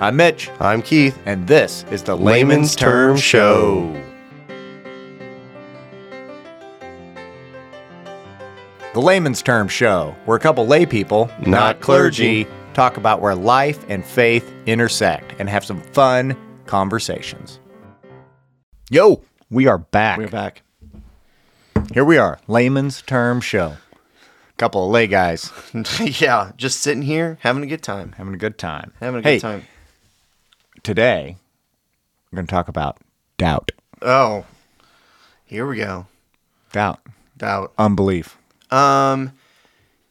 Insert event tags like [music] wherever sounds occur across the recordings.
I'm Mitch, I'm Keith. and this is the Layman's Term Show. The Layman's Term Show, where a couple lay people, Not clergy. talk about where life and faith intersect and have some fun conversations. Yo, we are back. We're back. Here we are, Layman's Term Show. Couple of lay guys [laughs] yeah, just sitting here having a good time. having a good time. Having a hey, good time. Today, we're going to talk about doubt. Oh, here we go. Doubt. Doubt. Unbelief. Um,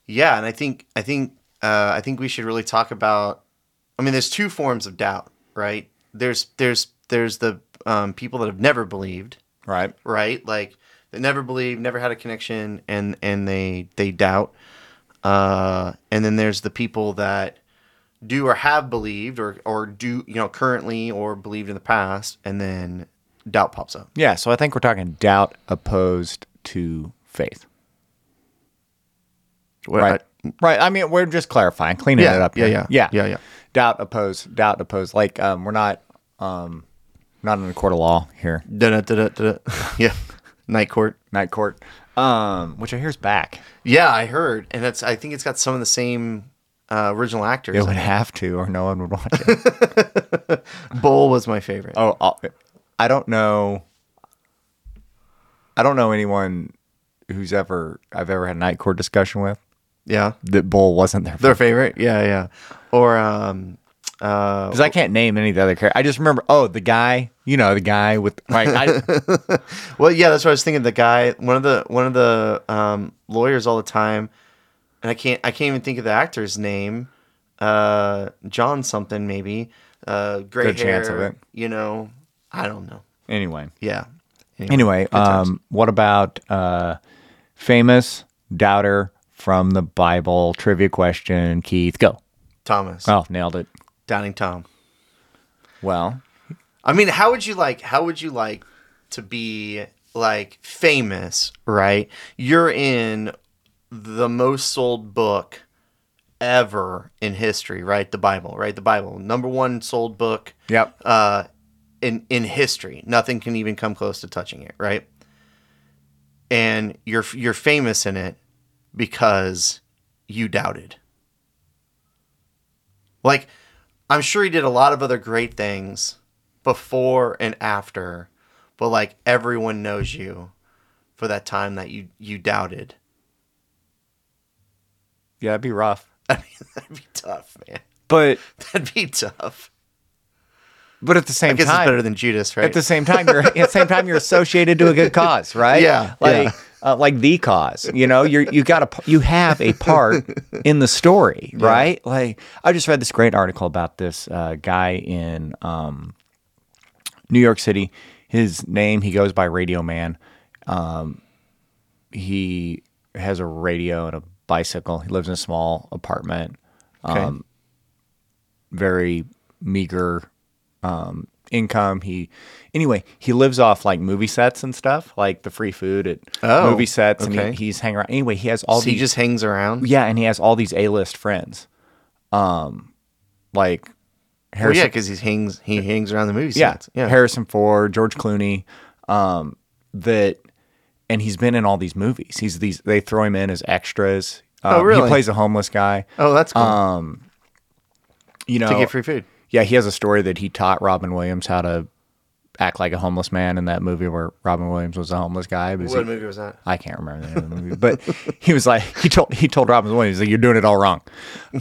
yeah, and I think I think uh, I think we should really talk about. I mean, there's two forms of doubt, right? There's there's there's the um, people that have never believed, Right. right? Like they never believed, never had a connection, and and they they doubt. Uh, and then there's the people that do or have believed or or do you know currently or believed in the past, and then doubt pops up. Yeah, so I think we're talking doubt opposed to faith. Right. right. I mean, we're just clarifying, cleaning Yeah, it up. yeah, yeah. yeah, Yeah, yeah. Doubt opposed. Doubt opposed. Like um, we're not um, not in the court of law here. Da-da-da-da-da. [laughs] yeah, night court. Night court. Um, which I hear is back. Yeah, I heard, and it's. I think it's got some of the same uh, original actors. It would have to, or no one would watch it. [laughs] Bull was my favorite. oh, I'll- I don't know. I don't know anyone who's ever I've ever had a night court discussion with Yeah, that Bull wasn't there. their favorite. Yeah, yeah. Or um, uh, Because I can't name any of the other characters. I just remember, oh, the guy, you know, the guy with right. I, [laughs] well, yeah, that's what I was thinking. The guy, one of the one of the um, lawyers all the time, and I can't I can't even think of the actor's name. Uh, John something maybe. Uh, gray Good hair. chance of it. You know, I don't know. anyway, Yeah. anyway, times. um, what about uh, famous doubter from the Bible trivia question? Keith, go. Thomas, Oh, nailed it. Doubting Tom. Well, I mean, how would you like? How would you like to be like famous? Right? You're in the most sold book ever in history, right? The Bible, right? The Bible, number one sold book yep. uh, in in history. Nothing can even come close to touching it, right? And you're you're famous in it because you doubted. Like, I'm sure he did a lot of other great things before and after, but like everyone knows you for that time that you you doubted. Yeah, it'd be rough. [laughs] I mean, that'd be tough, man. But [laughs] That'd be tough. but at the I same guess it's time, better than Judas, right? at the same time, you're at the same time you're associated to a good cause, [laughs] right? Yeah, like yeah. Uh, like the cause. You know, you're you got a you have a part in the story, right? Like I just read this great article about this uh, guy in um, New York City. His name he goes by Radio Man. Um, he has a radio and a bicycle. He lives in a small apartment. Okay. Um, very meager um, income. He anyway, he lives off like movie sets and stuff, like the free food at Oh, movie sets, and okay. he, he's hanging around. Anyway, he has all so he just hangs around. yeah, and he has all these A list friends, um, like Well, Harrison, yeah, because he hangs he hangs around the movie yeah, sets. Yeah, Harrison Ford, George Clooney, um, that, and he's been in all these movies. He's these they throw him in as extras. Oh, Um, really? He plays a homeless guy. Oh, that's cool. Um, you know, to get free food. yeah, he has a story that he taught Robin Williams how to act like a homeless man in that movie where Robin Williams was a homeless guy. What he- movie was that? I can't remember the name of the movie, but he was like he told he told Robin Williams like you're doing it all wrong.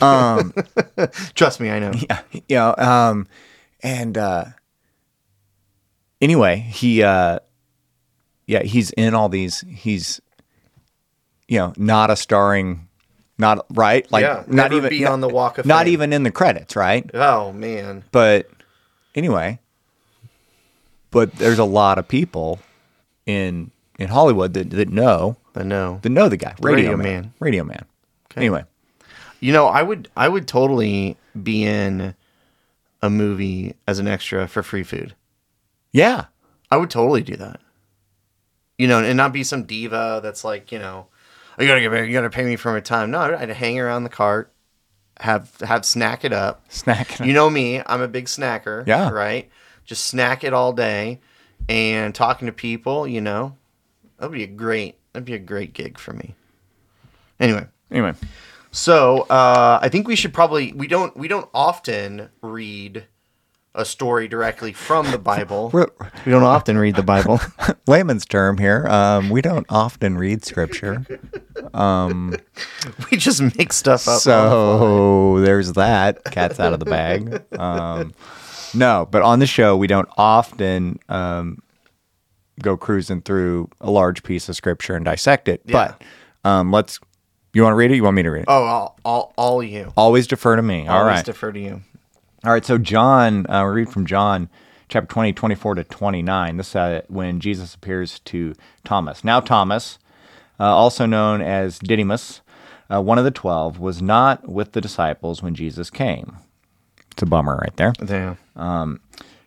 Um, [laughs] Trust me, I know. yeah, you know, um, and uh, anyway, he uh, yeah, he's in all these. He's you know not a starring, not right, like Yeah, not even be on the Walk of not Fame. even in the credits, right? Oh man, But anyway, but there's a lot of people in in Hollywood that that know I know. that know the guy, Radio, Radio Man. Man. Radio Man. Anyway, You know, I would I would totally be in a movie as an extra for free food. yeah, I would totally do that. You know, and not be some diva that's like, you know, you gotta get, you gotta pay me for my time. No, I'd hang around the cart, have have snack it up. Snack. It up. you know me, I'm a big snacker. Yeah. Right? Just snack it all day and talking to people, you know. That'd be a great that'd be a great gig for me. Anyway, Anyway, so uh, I think we should probably we don't we don't often read a story directly from the Bible. [laughs] We're- we don't often read the Bible. [laughs] layman's term here. Um, we don't often read scripture, [laughs] we just make stuff up. so there's that. Cat's out of the bag. Um, no, but on the show we don't often um, go cruising through a large piece of scripture and dissect it. Yeah. But um, let's. You want to read it? You want me to read it? oh, all, all, all you. Always defer to me. All Always right. defer to you. All right, so John, uh, we read from John chapter 20, 24 to 29. This is uh, when Jesus appears to Thomas. Now, Thomas, uh, also known as Didymus, uh, one of the twelve, was not with the disciples when Jesus came. It's a bummer right there. Damn.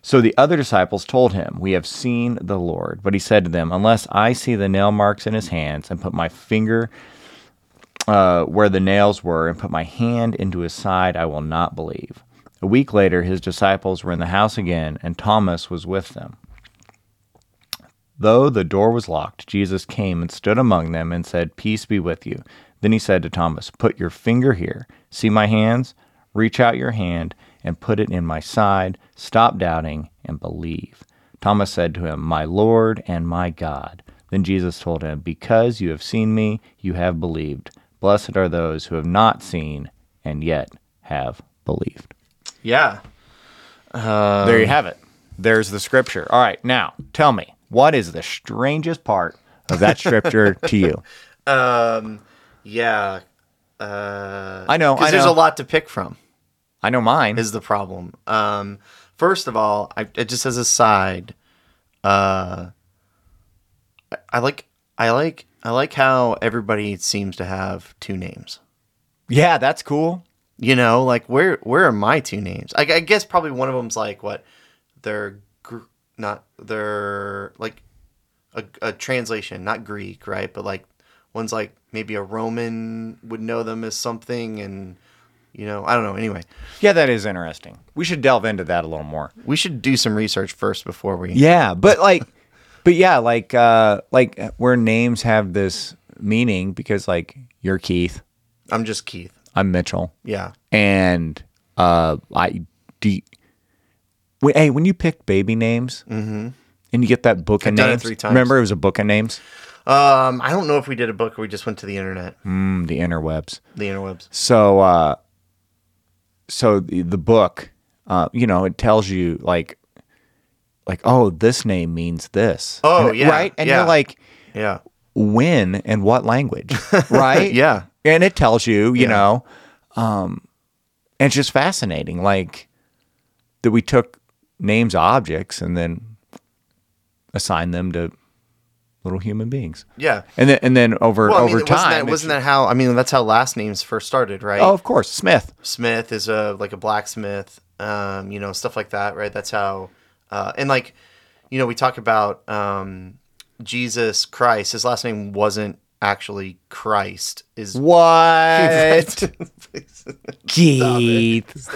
So the other disciples told him, We have seen the Lord. But he said to them, Unless I see the nail marks in his hands and put my finger uh, where the nails were and put my hand into his side, I will not believe. A week later, his disciples were in the house again, and Thomas was with them. Though the door was locked, Jesus came and stood among them and said, Peace be with you. Then he said to Thomas, Put your finger here. See my hands? Reach out your hand and put it in my side. Stop doubting and believe. Thomas said to him, My Lord and my God. Then Jesus told him, Because you have seen me, you have believed. Blessed are those who have not seen and yet have believed. Yeah. there you have it. There's the scripture. All right, now tell me, what is the strangest part of that scripture [laughs] to you? Um, yeah. Uh, I know, I Because there's a lot to pick from. I know mine. Is the problem? Um, first of all, I it just as a side, uh, I, I like I like I like how everybody seems to have two names. yeah, that's cool. You know, like where where are my two names? I, I guess probably one of them's like what they're gr- not they're like a, a translation, not Greek, right? But like one's like maybe a Roman would know them as something, and you know, I don't know. Anyway, Yeah, that is interesting. We should delve into that a little more. we should do some research first before we. Yeah, but like, [laughs] but yeah, like, uh, like where names have this meaning because like you're Keith, I'm just Keith. I'm Mitchell, Yeah. and uh, I do. When, hey, when you pick baby names, and you get that book of I've it names, three times. remember it was a book of names, Um, I don't know if we did a book or we just went to the internet, mm, the interwebs. the interwebs. So, uh, so the, the book, uh, you know, it tells you like, like, oh, this name means this. Oh, And- yeah, right. And yeah. you're like, Yeah. when and what language, [laughs] right? Yeah. And it tells you, you Yeah. know, um, and it's just fascinating, like that we took names, objects, and then assigned them to little human beings, Yeah. and then and then over Well, I mean, over wasn't time, that wasn't that how? I mean, that's how last names first started, right? Oh, of course, Smith. Smith is a like a blacksmith, um, you know, stuff like that, right? That's how, uh, and like, you know, we talk about um, Jesus Christ. His last name wasn't actually Christ. Is What? [laughs] Keith.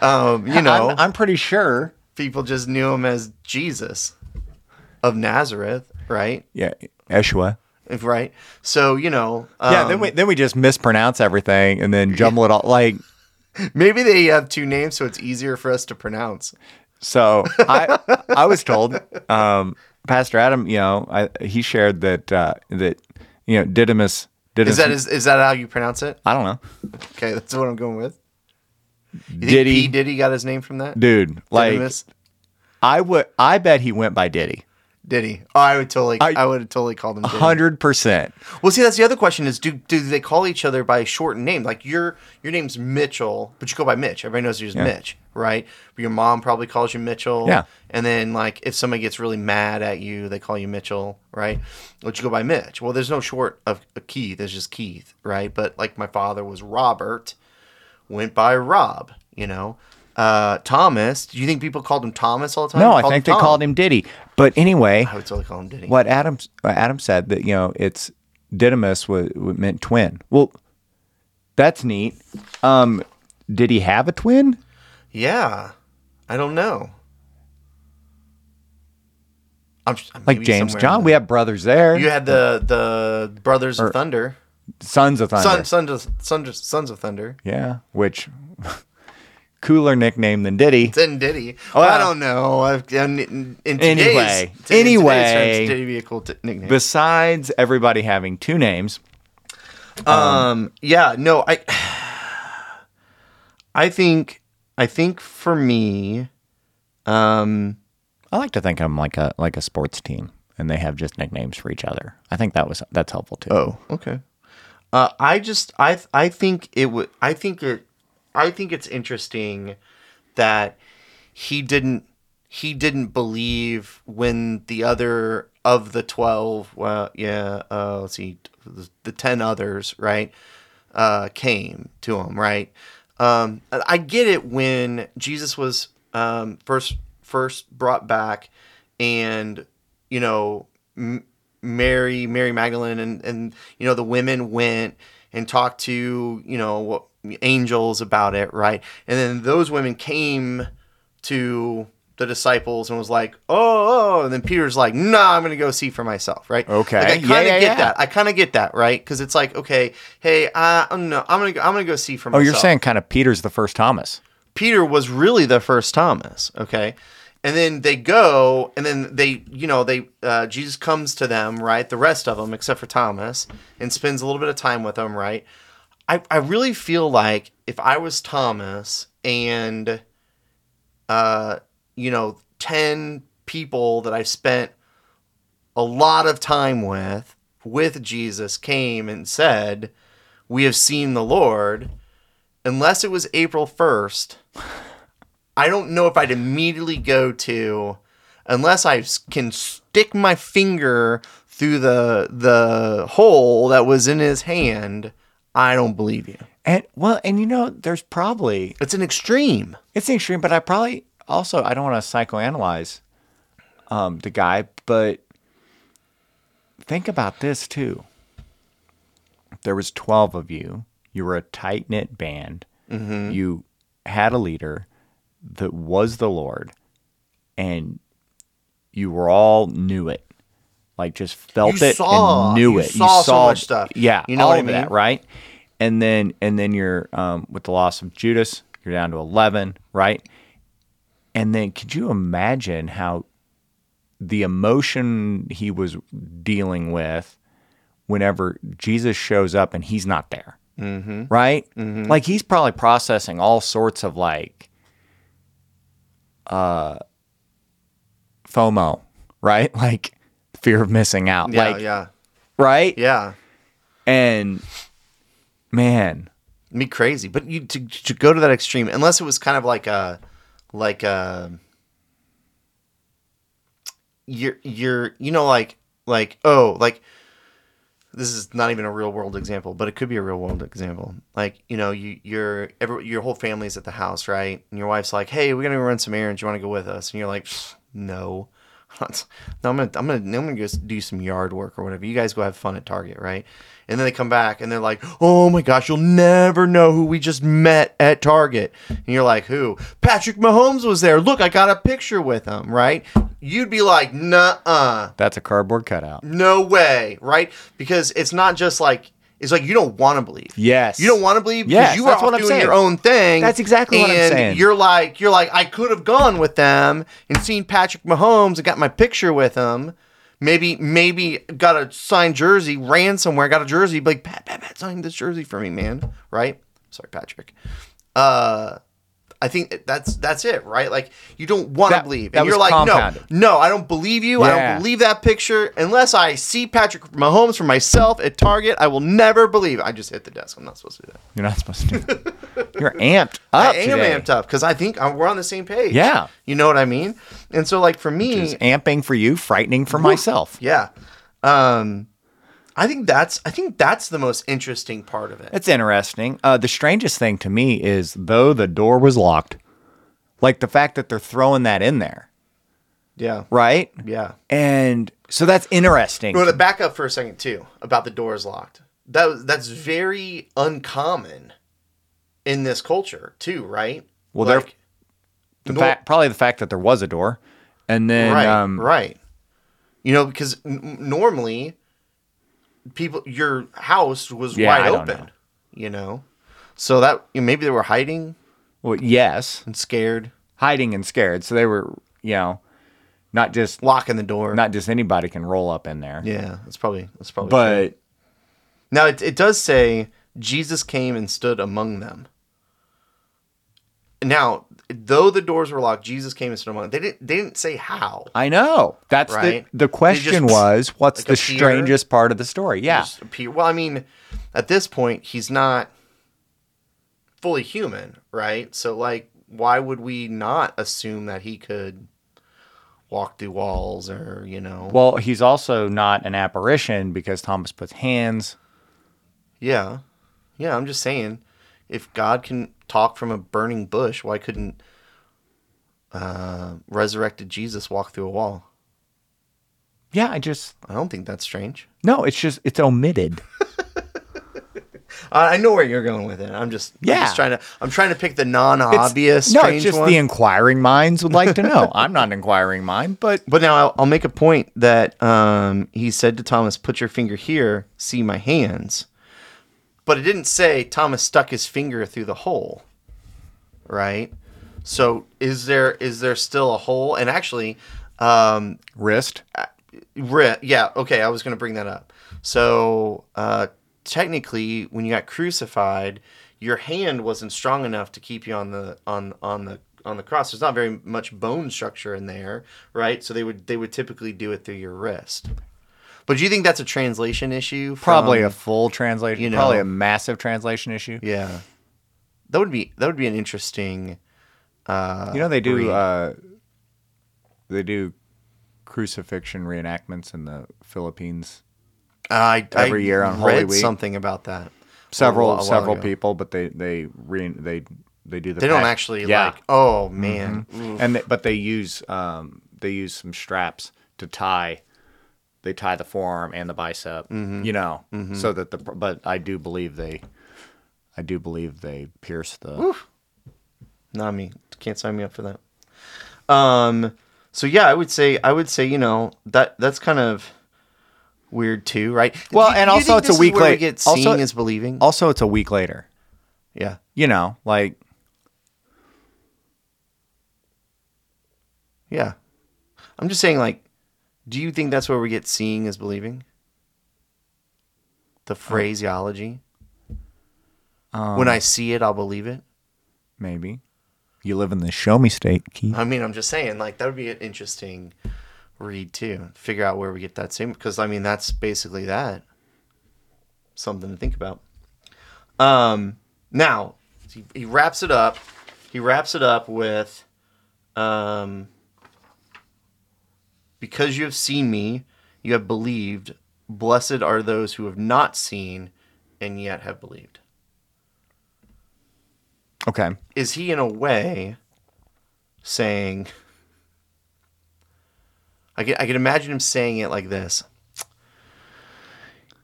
um, you know, I'm, I'm pretty sure. people just knew him as Jesus of Nazareth, right? Yeah, Yeshua. If- Right. So you know, um, yeah, then we then we just mispronounce everything and then [laughs] jumble it all. Like maybe they have two names, so it's easier for us to pronounce. so, I [laughs] I was told, um, Pastor Adam, you know, I, he shared that uh, that you know Didymus. Didymus Is that is, is that how you pronounce it? I don't know, Okay, that's what I'm going with. You Diddy. P Diddy got his name from that? dude. Like Didymus? I would, I bet he went by Diddy, Diddy. Oh, I would totally. I, I- would have totally called him. Hundred percent. Well, see, that's the other question: is do do they call each other by a shortened name? Like your your name's Mitchell, but you go by Mitch. Everybody knows you as Mitch, right? But your mom probably calls you Mitchell. Yeah. And then like if somebody gets really mad at you, they call you Mitchell, right? But you go by Mitch. Well, there's no short of a Keith. There's just Keith, right? But like my father was Robert, went by Rob. You know. Uh, Thomas. Do you think people called him Thomas all the time? No, I think they Tom. called him Diddy. But anyway, I would totally call him Diddy. what Adam Adam said that you know it's Didymus was, meant twin. Well, That's neat. Um, did he have a twin? Yeah, I don't know. I'm, Like James John? We have brothers there. You had the the Brothers of Thunder, Sons of Thunder. Son, Sons of Sons, Sons of Thunder. Yeah, which cooler nickname than Diddy. Then Diddy. Oh, Well, I don't know. I've, in, in today's, Anyway, in anyway. terms, Diddy be a cool t- nickname. Besides everybody having two names, Um, yeah, no, I I think I think for me, um I like to think I'm like a like a sports team, and they have just nicknames for each other. I think that was that's helpful too. oh, okay. Uh I just I I think it would I think it I think it's interesting that he didn't he didn't believe when the other of the 12 well yeah uh let's see the, the 10 others right uh came to him right? Um i get it when jesus was um first first brought back and you know M- mary mary magdalene and and you know the women went and talked to you know what angels about it right and then those women came to the disciples and was like, oh, oh. and then Peter's like, nah, I'm gonna go see for myself, right? Okay. like, I kind of Yeah, yeah, get yeah. that. I kind of get that, right? Because it's like, okay, hey, uh, I'm no, I'm gonna go, I'm gonna go see for Oh, myself. Oh, you're saying kind of Peter's the first Thomas. Peter was really the first Thomas, okay? And then they go, and then they, you know, they uh, Jesus comes to them, right? The rest of them, except for Thomas, and spends a little bit of time with them, right? I, I really feel like if I was Thomas and, uh, you know, ten people that I spent a lot of time with with Jesus came and said, "We have seen the Lord." unless it was April 1st, I don't know if I'd immediately go to, unless I can stick my finger through the the hole that was in his hand. I don't believe you. And well, and you know, there's probably It's an extreme. it's an extreme, but I probably also I don't want to psychoanalyze um, the guy, but think about this too. There was twelve of you. You were a tight knit band. You had a leader that was the Lord, and you were all knew it, like just felt You it saw- and knew you it. saw so much stuff. Yeah, You know all what I of that, mean? right? And then and then you're um, with the loss of Judas, you're down to eleven, right? And then could you imagine how the emotion he was dealing with whenever Jesus shows up and he's not there? Mm-hmm. Right? Like he's probably processing all sorts of like uh FOMO, [laughs] right? Like fear of missing out. Yeah, like yeah, right? yeah. And man, Me crazy, but you to, to go to that extreme, unless it was kind of like a, like a, you're you're you know like like oh like this is not even a real world example, but it could be a real world example. Like, you know, you you're every your whole family's at the house, right? And your wife's like, "Hey, we're gonna go run some errands. You want to go with us?" And you're like, "No, no, I'm gonna I'm gonna I'm gonna go do some yard work or whatever. You guys go have fun at Target, right?" And then they come back and they're like, "Oh my gosh, you'll never know who we just met at Target." And you're like, "Who?" Patrick Mahomes was there. Look, I got a picture with him, right? You'd be like, "Nuh-uh." that's a cardboard cutout. No way, right? Because it's not just like it's like you don't want to believe. Yes. You don't want to believe because Yes, you are doing saying. your own thing. That's exactly what I'm and saying. You're like you're like I could have gone with them and seen Patrick Mahomes and got my picture with him. Maybe maybe got a signed jersey, ran somewhere, got a jersey, be like Pat, Pat, Pat, signed this jersey for me, man. Right? Sorry, Patrick. Uh, I think that's that's it, right? Like you don't want to believe, and you're like, compounded. no, no, I don't believe you. I don't believe that picture unless I see Patrick Mahomes for myself at Target. I will never believe. I just hit the desk. I'm not supposed to do that. You're not supposed to do that. You're amped [laughs] up. I am today. amped up because I think uh, we're on the same page. Yeah. you know what I mean. And so, like for me, amping for you, frightening for myself. yeah, um, I think that's I think that's the most interesting part of it. It's interesting. Uh, the strangest thing to me is though the door was locked, like the fact that they're throwing that in there, Yeah, right? yeah. And so that's interesting. But to back up for a second too about the doors locked. that that's very uncommon in this culture too, right? Well, they're- The nor- fact, probably the fact that there was a door, and then right, um, right. You know, because n- normally people your house was Yeah, wide open. know. You know, so that you know, maybe they were hiding well, yes, and scared, hiding and scared. So they were, you know, not just locking the door. not just anybody can roll up in there. yeah, that's probably that's probably. true. But now it it does say Jesus came and stood among them. Now, though the doors were locked, Jesus came and stood among them. They didn't. They didn't say how. I know that's Right. the the question just, was, what's like, the appear? strangest part of the story? Yeah. Well, I mean, at this point, he's not fully human, right? So, like, why would we not assume that he could walk through walls or, you know? Well, he's also not an apparition because Thomas puts hands. yeah. Yeah, I'm just saying, if God can talk from a burning bush, why couldn't uh, resurrected Jesus walk through a wall? Yeah, I just I don't think that's strange. no. It's just it's omitted. [laughs] I I know where you're going with it. I'm just, I'm Yeah. just trying to, I'm trying to pick the non-obvious. No, strange it's just one. the inquiring minds would like to know. [laughs] I'm not an inquiring mind, but But now I'll, I'll make a point that um, he said to Thomas, "Put your finger here, see my hands." But it didn't say Thomas stuck his finger through the hole, right? So is there is there still a hole? And actually, um, wrist. ri- yeah, okay, I was going to bring that up. So uh, technically, when you got crucified, your hand wasn't strong enough to keep you on the on on the on the cross. There's not very much bone structure in there, right? So they would they would typically do it through your wrist. But do you think that's a translation issue? from- Probably a full translation. you know- probably a massive translation issue. yeah. That would be that would be an interesting. Uh, You know they do uh, they do crucifixion reenactments in the Philippines. I, every I year on Holy Week. something about that. Several a while several ago. people, but they they re, they they do the They don't actually yeah. like. Oh man. Oof. and they, but they use um they use some straps to tie they tie the forearm and the bicep Mm-hmm. you know so that the but i do believe they i do believe they pierce the not me. Can't sign me up for that. Um. So yeah, I would say I would say you know that that's kind of weird too, right? Well, you- and you also it's a week later. we get Also- seeing is believing. also it's a week later yeah. you know like Yeah. I'm just saying, like, do you think that's where we get seeing is believing? The phraseology. um, when I see it, I'll believe it. maybe you live in the show me state Keith. I mean, I'm just saying, like, that would be an interesting read too. Figure out where we get that same, because I mean, that's basically that. Something to think about. Um, now he, he wraps it up. He wraps it up with, um, because you have seen me, you have believed. Blessed are those who have not seen and yet have believed. okay is he in a way saying I can I can imagine him saying it like this.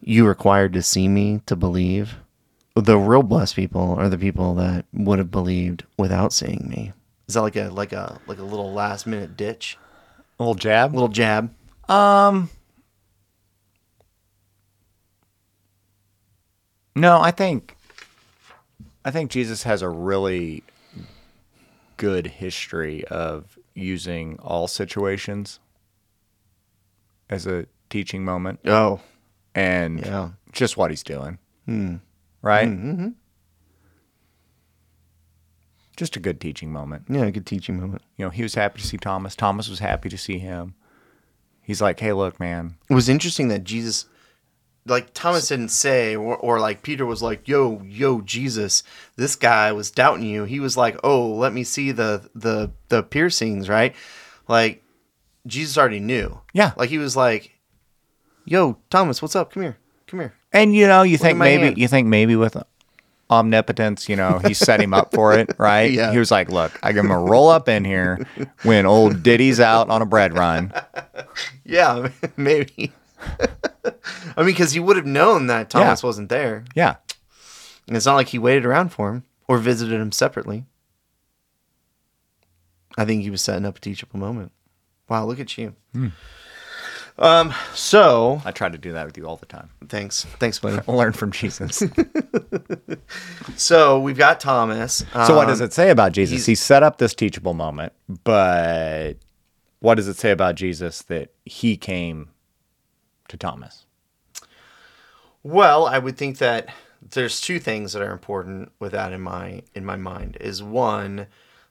You required to see me to believe. The real blessed people are the people that would have believed without seeing me. Is that like a like a like a little last minute ditch? A little jab little jab? um no i think i think jesus has a really good history of using all situations as a teaching moment Oh, and yeah. just what he's doing Hmm. right Mm-hmm. Just a good teaching moment Yeah, a good teaching moment. you know he was happy to see thomas thomas was happy to see him he's like hey look man It was interesting that Jesus, like Thomas didn't say, or, or like Peter was like, "Yo, yo, Jesus, this guy was doubting you." He was like, "Oh, let me see the the the piercings," right? Like Jesus already knew. Yeah. Like he was like, "Yo, Thomas, what's up? Come here, come here." And you know, you think at my maybe hand. you think maybe with omnipotence, you know, he set him up for it, [laughs] right? Yeah. He was like, "Look, I'm gonna roll up in here when old Diddy's out on a bread run, [laughs] Yeah, [laughs] maybe. I mean, because he would have known that Thomas wasn't there. Yeah. And it's not like he waited around for him or visited him separately. I think he was setting up a teachable moment. Wow, look at you. Hmm. Um, so I try to do that with you all the time. thanks. Thanks, buddy. [laughs] Learn from Jesus. [laughs] So we've got Thomas. So what does Um, it say about Jesus? He set up this teachable moment, but what does it say about Jesus that he came to Thomas? Well, I would think that there's two things that are important with that in my in my mind. Is one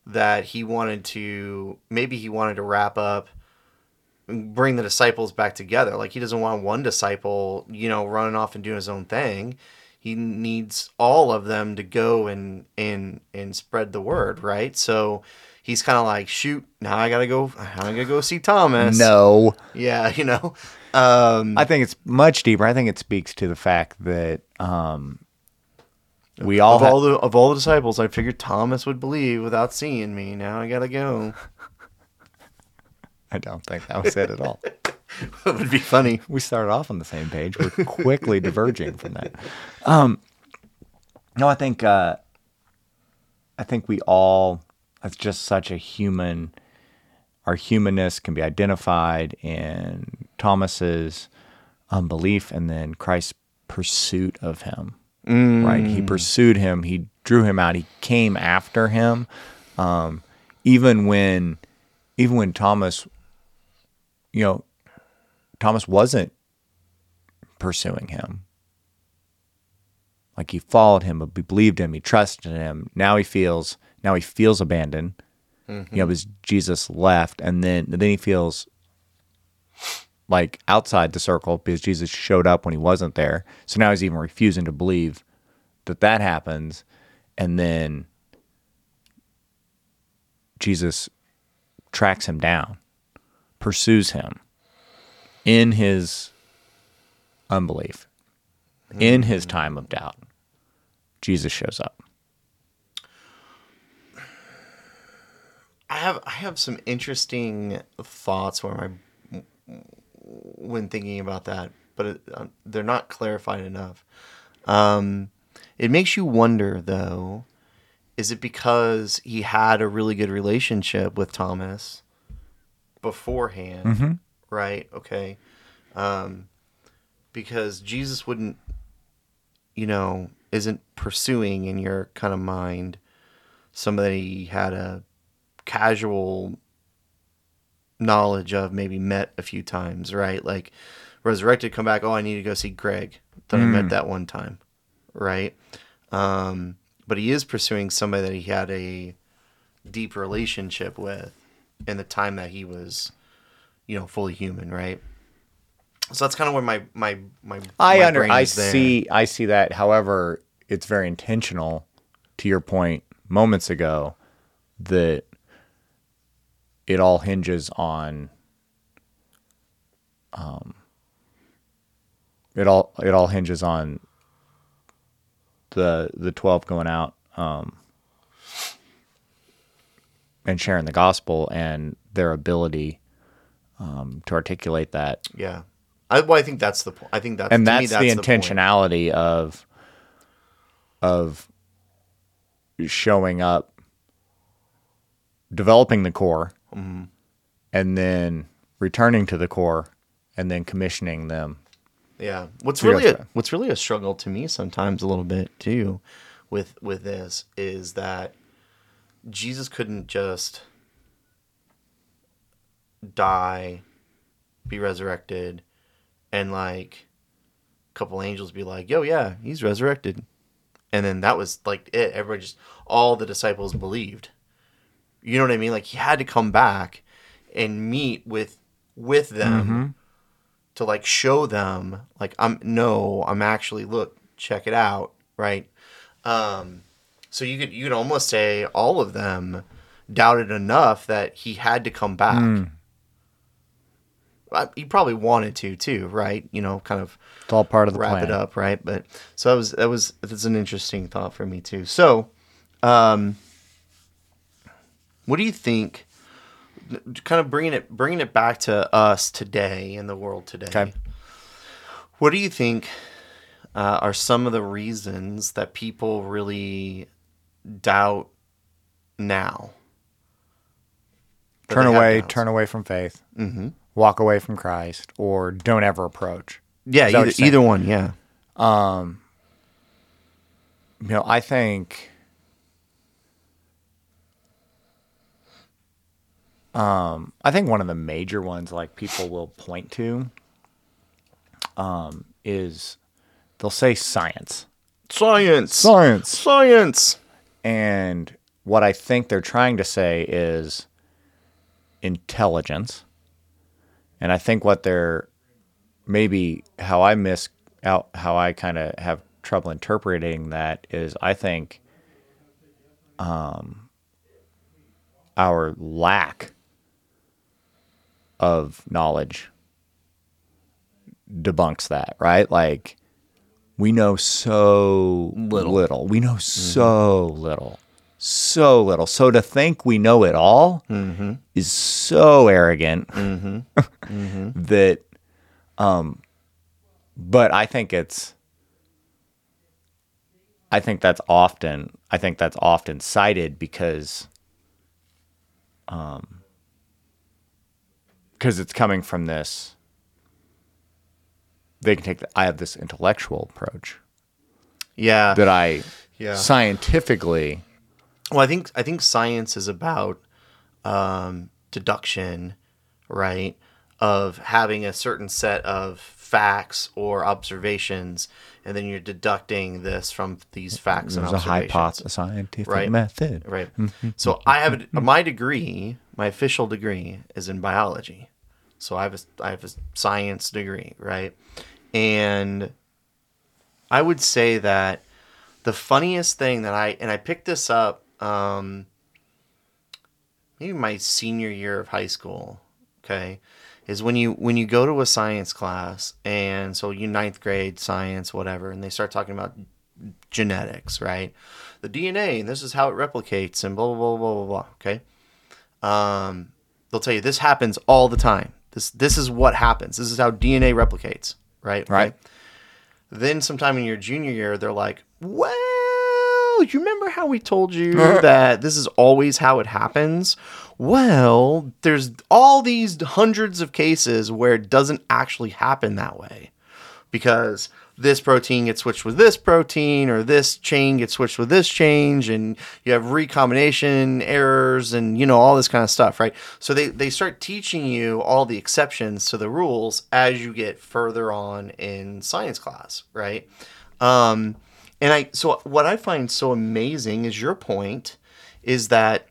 that he wanted to maybe he wanted to wrap up bring the disciples back together. Like he doesn't want one disciple, you know, running off and doing his own thing. He needs all of them to go and and and spread the word, right? So he's kind of like, shoot, now I gotta go. I gotta go see Thomas. No. yeah, [laughs] you know. Um, I think it's much deeper. I think it speaks to the fact that um, we all of ha- all the of all the disciples, I figured Thomas would believe without seeing me. Now I gotta go. I don't think that was it at all. [laughs] it would be funny. we started off on the same page. We're quickly diverging from that. Um, no, I think uh, I think we all. It's just such a human. Our humanness can be identified in Thomas's unbelief, and then Christ's pursuit of him. Right? He pursued him. He drew him out. He came after him. Um, even when, even when Thomas, you know, Thomas wasn't pursuing him. Like he followed him, but he believed him, he trusted him. Now he feels now he feels abandoned. Mm-hmm. You know, because Jesus left, and then then he feels like outside the circle because Jesus showed up when he wasn't there. So now he's even refusing to believe that that happens, and then Jesus tracks him down, pursues him in his unbelief, in his time of doubt, Jesus shows up. I have I have some interesting thoughts where my when thinking about that, but it, uh, they're not clarified enough. Um, it makes you wonder, though, is it because he had a really good relationship with Thomas beforehand, right? Okay, um, because Jesus wouldn't, you know, isn't pursuing in your kind of mind somebody he had a casual knowledge of maybe met a few times, right? Like resurrected, come back. Oh, I need to go see Greg that I met that one time, right? Um, but he is pursuing somebody that he had a deep relationship with in the time that he was, you know, fully human, right? So that's kind of where my my my I my under I see I see that. However, it's very intentional. To your point moments ago, that it all hinges on. Um, it all it all hinges on the the twelve going out um, and sharing the gospel and their ability um, to articulate that Yeah, I well, I think that's the point. I think that's and that's, me, the point. intentionality of of showing up developing the core Mm-hmm. and then returning to the core and then commissioning them Yeah. What's really a, what's really a struggle to me sometimes a little bit too with with this is that Jesus couldn't just die, be resurrected, and like a couple angels be like, "Yo, yeah, he's resurrected." And then that was like it. Everybody just all the disciples believed. You know what I mean? Like he had to come back and meet with with them to like show them like I'm no, I'm actually look, check it out, right? Um so you could you could almost say all of them doubted enough that he had to come back. Uh, He probably wanted to too, right? You know, kind of it's all part of the wrap plan it up, right? But so that was that was that's an interesting thought for me too. So, um, what do you think? Kind of bringing it bringing it back to us today in the world today. Okay. What do you think uh, are some of the reasons that people really doubt now? Turn away, turn away from faith, mm-hmm. walk away from Christ, or don't ever approach. Yeah, Is that what either, either one. Yeah. You know, I think. Um, I think one of the major ones, like people will point to, um, is they'll say science, Science. science, Science. And what I think they're trying to say is intelligence. And I think what they're maybe how I miss out how I kind of have trouble interpreting that is I think um our lack of knowledge debunks that, right? Like we know so Little. little. We know so little. So little. So to think we know it all is so arrogant [laughs] that um but I think it's I think that's often I think that's often cited because um because it's coming from this they can take the, I have this intellectual approach Yeah. that I Yeah. scientifically Well, I think I think science is about um, deduction, right? Of having a certain set of facts or observations, and then you're deducting this from these facts and there's a hypothesis, a scientific Right. method. Right. so I have a, my degree, my official degree is in biology. So I have a, I have a science degree, right? And I would say that the funniest thing that I and I picked this up um, maybe my senior year of high school. Okay, is when you when you go to a science class and so you ninth grade science whatever, and they start talking about genetics, right? The DNA and this is how it replicates and blah blah blah blah blah blah. Okay, um, they'll tell you this happens all the time. This this is what happens. This is how DNA replicates, right? Right. Then sometime in your junior year, they're like, well, you remember how we told you [laughs] that this is always how it happens? Well, there's all these hundreds of cases where it doesn't actually happen that way because this protein gets switched with this protein or this chain gets switched with this change and you have recombination errors and you know all this kind of stuff right? So they, they start teaching you all the exceptions to the rules as you get further on in science class right? Um, and i so what i find so amazing is your point is that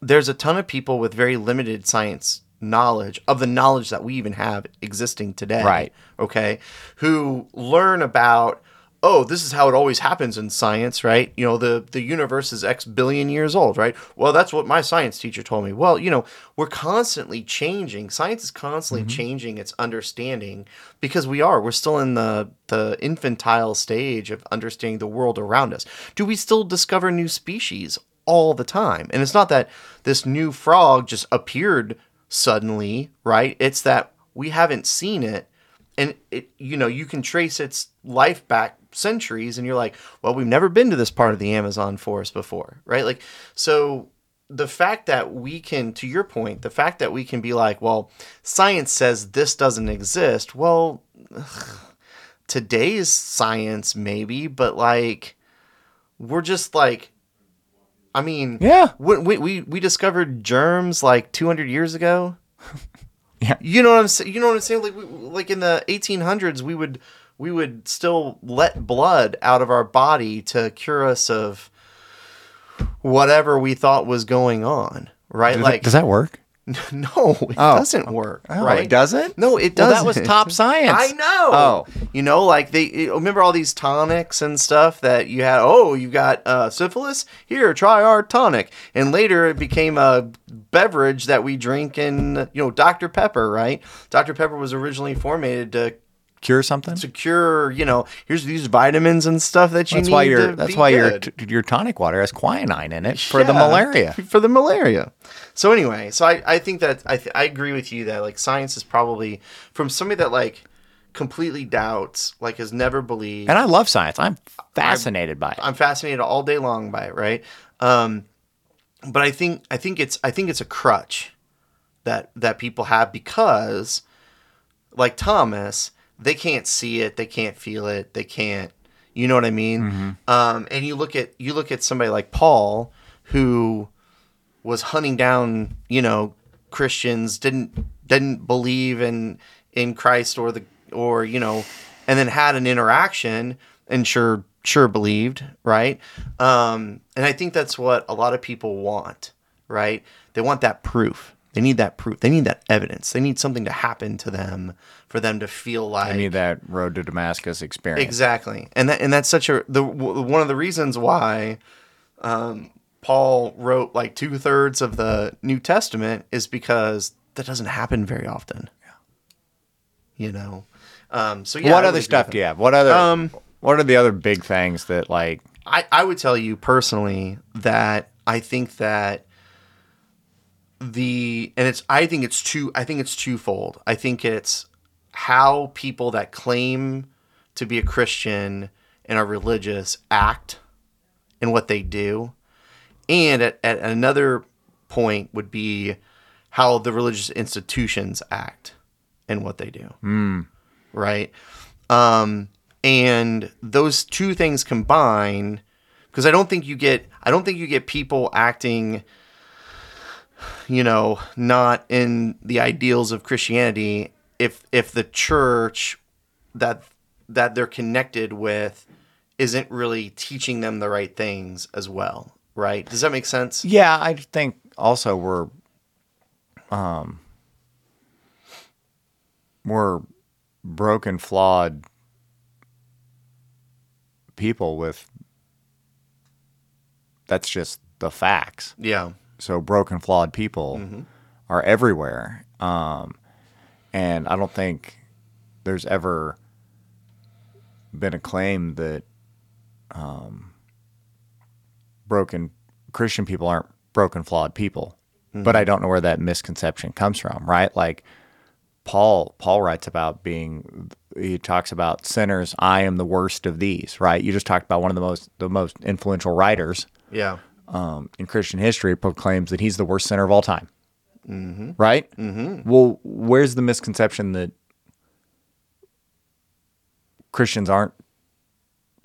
there's a ton of people with very limited science knowledge of the knowledge that we even have existing today Right. okay who learn about oh this is how it always happens in science right? You know the the universe is x billion years old right? Well that's what my science teacher told me. Well you know we're constantly changing. Science is constantly mm-hmm. changing its understanding because we are. We're still in the the infantile stage of understanding the world around us. Do we still discover new species all the time? And it's not that this new frog just appeared suddenly right? It's that we haven't seen it. And it you know you can trace its life back centuries and you're like well we've never been to this part of the amazon forest before right? Like so the fact that we can to your point the fact that we can be like well science says this doesn't exist well [sighs] today's science maybe but like we're just like i mean Yeah. we, we, we, discovered germs like 200 years ago [laughs] Yeah. you know what i'm saying you know what i'm saying like we, like in the 1800s we would we would still let blood out of our body to cure us of whatever we thought was going on right Does, like that, does that work? [laughs] no it Oh. doesn't work Oh, right it doesn't? no it doesn't that was top science. I know. Oh. you know, like they remember all these tonics and stuff that you had. Oh, you got uh, syphilis? Here, try our tonic. And later, it became a beverage that we drink in, you know, Dr Pepper. Right? Dr Pepper was originally formulated to Cure something? to cure. You know, here's these vitamins and stuff that you That's need. why your that's why your t- your tonic water has quinine in it for the malaria. [laughs] For the malaria. So anyway, so I, I think that I, th- I agree with you that like science is probably from somebody that like completely doubts, like has never believed. And I love science. I'm fascinated by it. I'm fascinated all day long by it, right? Um, but I think I think it's I think it's a crutch that that people have because, like Thomas, they can't see it, they can't feel it, they can't, you know what I mean? Um, and you look at you look at somebody like Paul, who was hunting down, you know, Christians, didn't didn't believe in in Christ or the or you know, and then had an interaction and sure sure believed, right? Um, and I think that's what a lot of people want, right? They want that proof. They need that proof. They need that evidence. They need something to happen to them for them to feel like I need that road to Damascus experience. Exactly, and that and that's such a the w- one of the reasons why um, Paul wrote like two thirds of the New Testament is because that doesn't happen very often. Yeah, you know. Um, so yeah, what other stuff do you have? What other Um, what are the other big things that like I, I would tell you personally that I think that the and it's I think it's two I think it's twofold. I think it's how people that claim to be a Christian and are religious act and what they do. And at, at another point would be how the religious institutions act and what they do. Right? Um, and those two things combine because I don't think you get I don't think you get people acting you know not in the ideals of Christianity if if the church that that they're connected with isn't really teaching them the right things as well right? Does that make sense? Yeah, I think also we're um we're broken, flawed people with that's just the facts. yeah So broken, flawed people are everywhere. Um and I don't think there's ever been a claim that um broken Christian people aren't broken, flawed people. But I don't know where that misconception comes from, right? Like Paul Paul writes about being he talks about sinners, I am the worst of these, right? You just talked about one of the most the most influential writers yeah um, in Christian history proclaims that he's the worst sinner of all time. Mm-hmm. Right? Mm-hmm. Well, where's the misconception that Christians aren't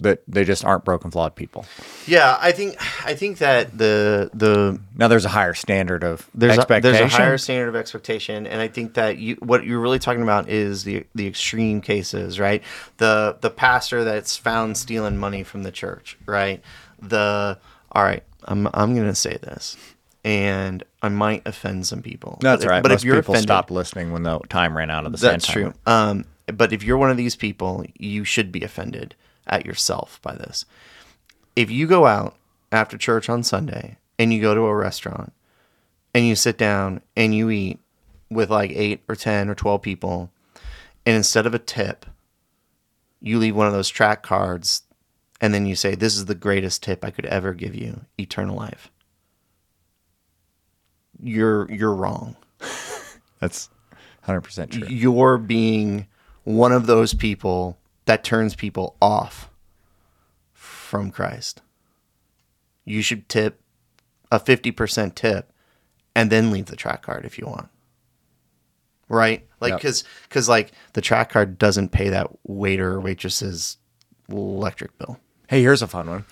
that they just aren't broken, flawed people? yeah I think I think that the the Now there's a higher standard of there's a, there's a higher standard of expectation and i think that you what you're really talking about is the the extreme cases right the the pastor that's found stealing money from the church right the all right i'm i'm gonna say this and i might offend some people. That's but if- right. but Most if you're people offended, stopped listening when the time ran out of the that's true. Um but if you're one of these people you should be offended at yourself by this. If you go out after church on sunday and you go to a restaurant and you sit down and you eat with like eight or 10 or 12 people, and instead of a tip, you leave one of those track cards and then you say, This is the greatest tip I could ever give you eternal life. You're, you're wrong. [laughs] That's 100% true. You're being one of those people that turns people off from Christ. You should tip a 50% tip and then leave the track card if you want. Right? Like Yep. cuz cuz like the track card doesn't pay that waiter or waitress's electric bill. Hey, here's a fun one.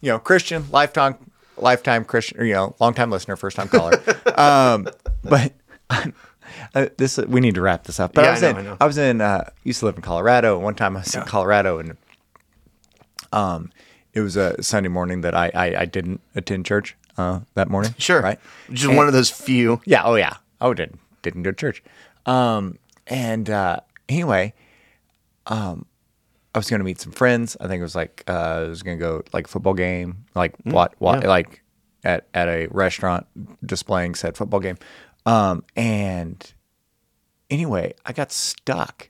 You know, Christian, lifetime, lifetime Christian, or, you know, long time listener, first time caller. [laughs] um, but [laughs] uh, this we need to wrap this up. But Yeah, I was I know, in, I. I was in, uh, used to live in Colorado. One time I was in Colorado, and um, it was a Sunday morning that I I, I didn't attend church uh, that morning. Sure. right? Just one of those few. Yeah. Oh, yeah. Oh, didn't didn't go to church. Um, and uh, anyway, um, I was going to meet some friends. I think it was like uh, I was going to go like football game, like what what yeah. like at at a restaurant displaying said football game. Um, and anyway, I got stuck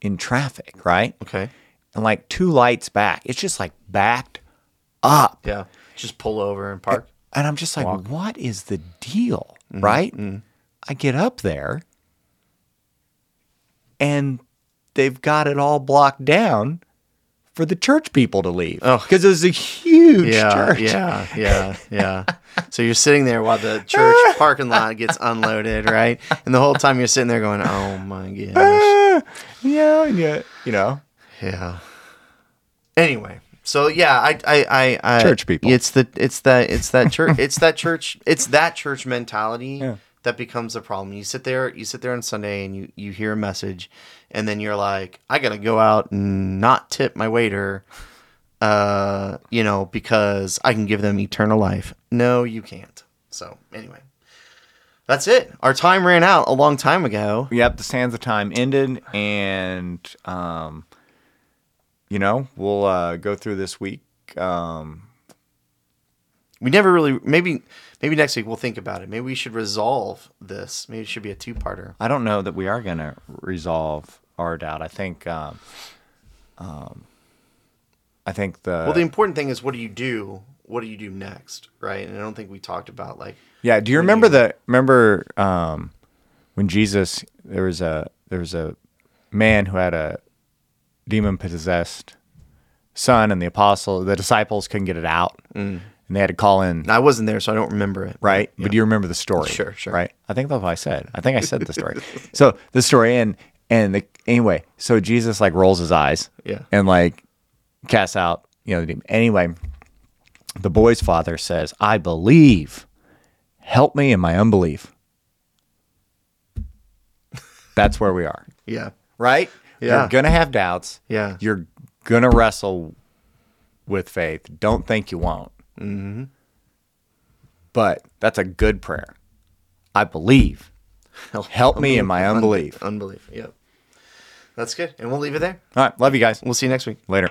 in traffic, right? Okay. And like two lights back, it's just like backed up. Yeah. Just pull over and park. And I'm just like, Walk. what is the deal? Mm-hmm. Right? I get up there and they've got it all blocked down for the church people to leave. Oh. because it was a huge Yeah, church. yeah, yeah, yeah. [laughs] So you're sitting there while the church [laughs] parking lot gets unloaded, right? And the whole time you're sitting there going, "Oh my gosh." [laughs] Ah, yeah, yeah, you know. Yeah. Anyway, so yeah, I, I, I, I Church people. It's the, it's that, it's that church, it's that church, it's that church mentality Yeah. That becomes a problem. You sit there, you sit there on Sunday, and you, you hear a message, and then you're like, I gotta go out and not tip my waiter, uh, you know, because I can give them eternal life. No, you can't. So anyway. That's it. Our time ran out a long time ago. Yep, the sands of time ended, and um, you know we'll uh, go through this week. Um, We never really maybe maybe next week we'll think about it. Maybe we should resolve this. Maybe it should be a two parter. I don't know that we are going to resolve our doubt. I think, um, um, I think the, Well, the important thing is what do you do? What do you do next, right? And I don't think we talked about like yeah. Do you remember the remember um, when Jesus there was a there was a man who had a demon possessed son, and the apostle the disciples couldn't get it out, and they had to call in I wasn't there, so I don't remember it. right? But do you remember the story? Sure, sure. Right? I think that's what I said. I think I said the story. [laughs] so the story and and the, anyway, so Jesus like rolls his eyes, Yeah. and like casts out, you know, the demon. Anyway, the boy's father says, "I believe. Help me in my unbelief." That's where we are, Yeah. right? Yeah. You're gonna have doubts. Yeah. You're gonna wrestle with faith. Don't think you won't. Mm-hmm. But that's a good prayer. I believe. Help me in my unbelief. Unbelief. Yep. That's good. And we'll leave it there. All right. Love you guys. We'll see you next week. Later.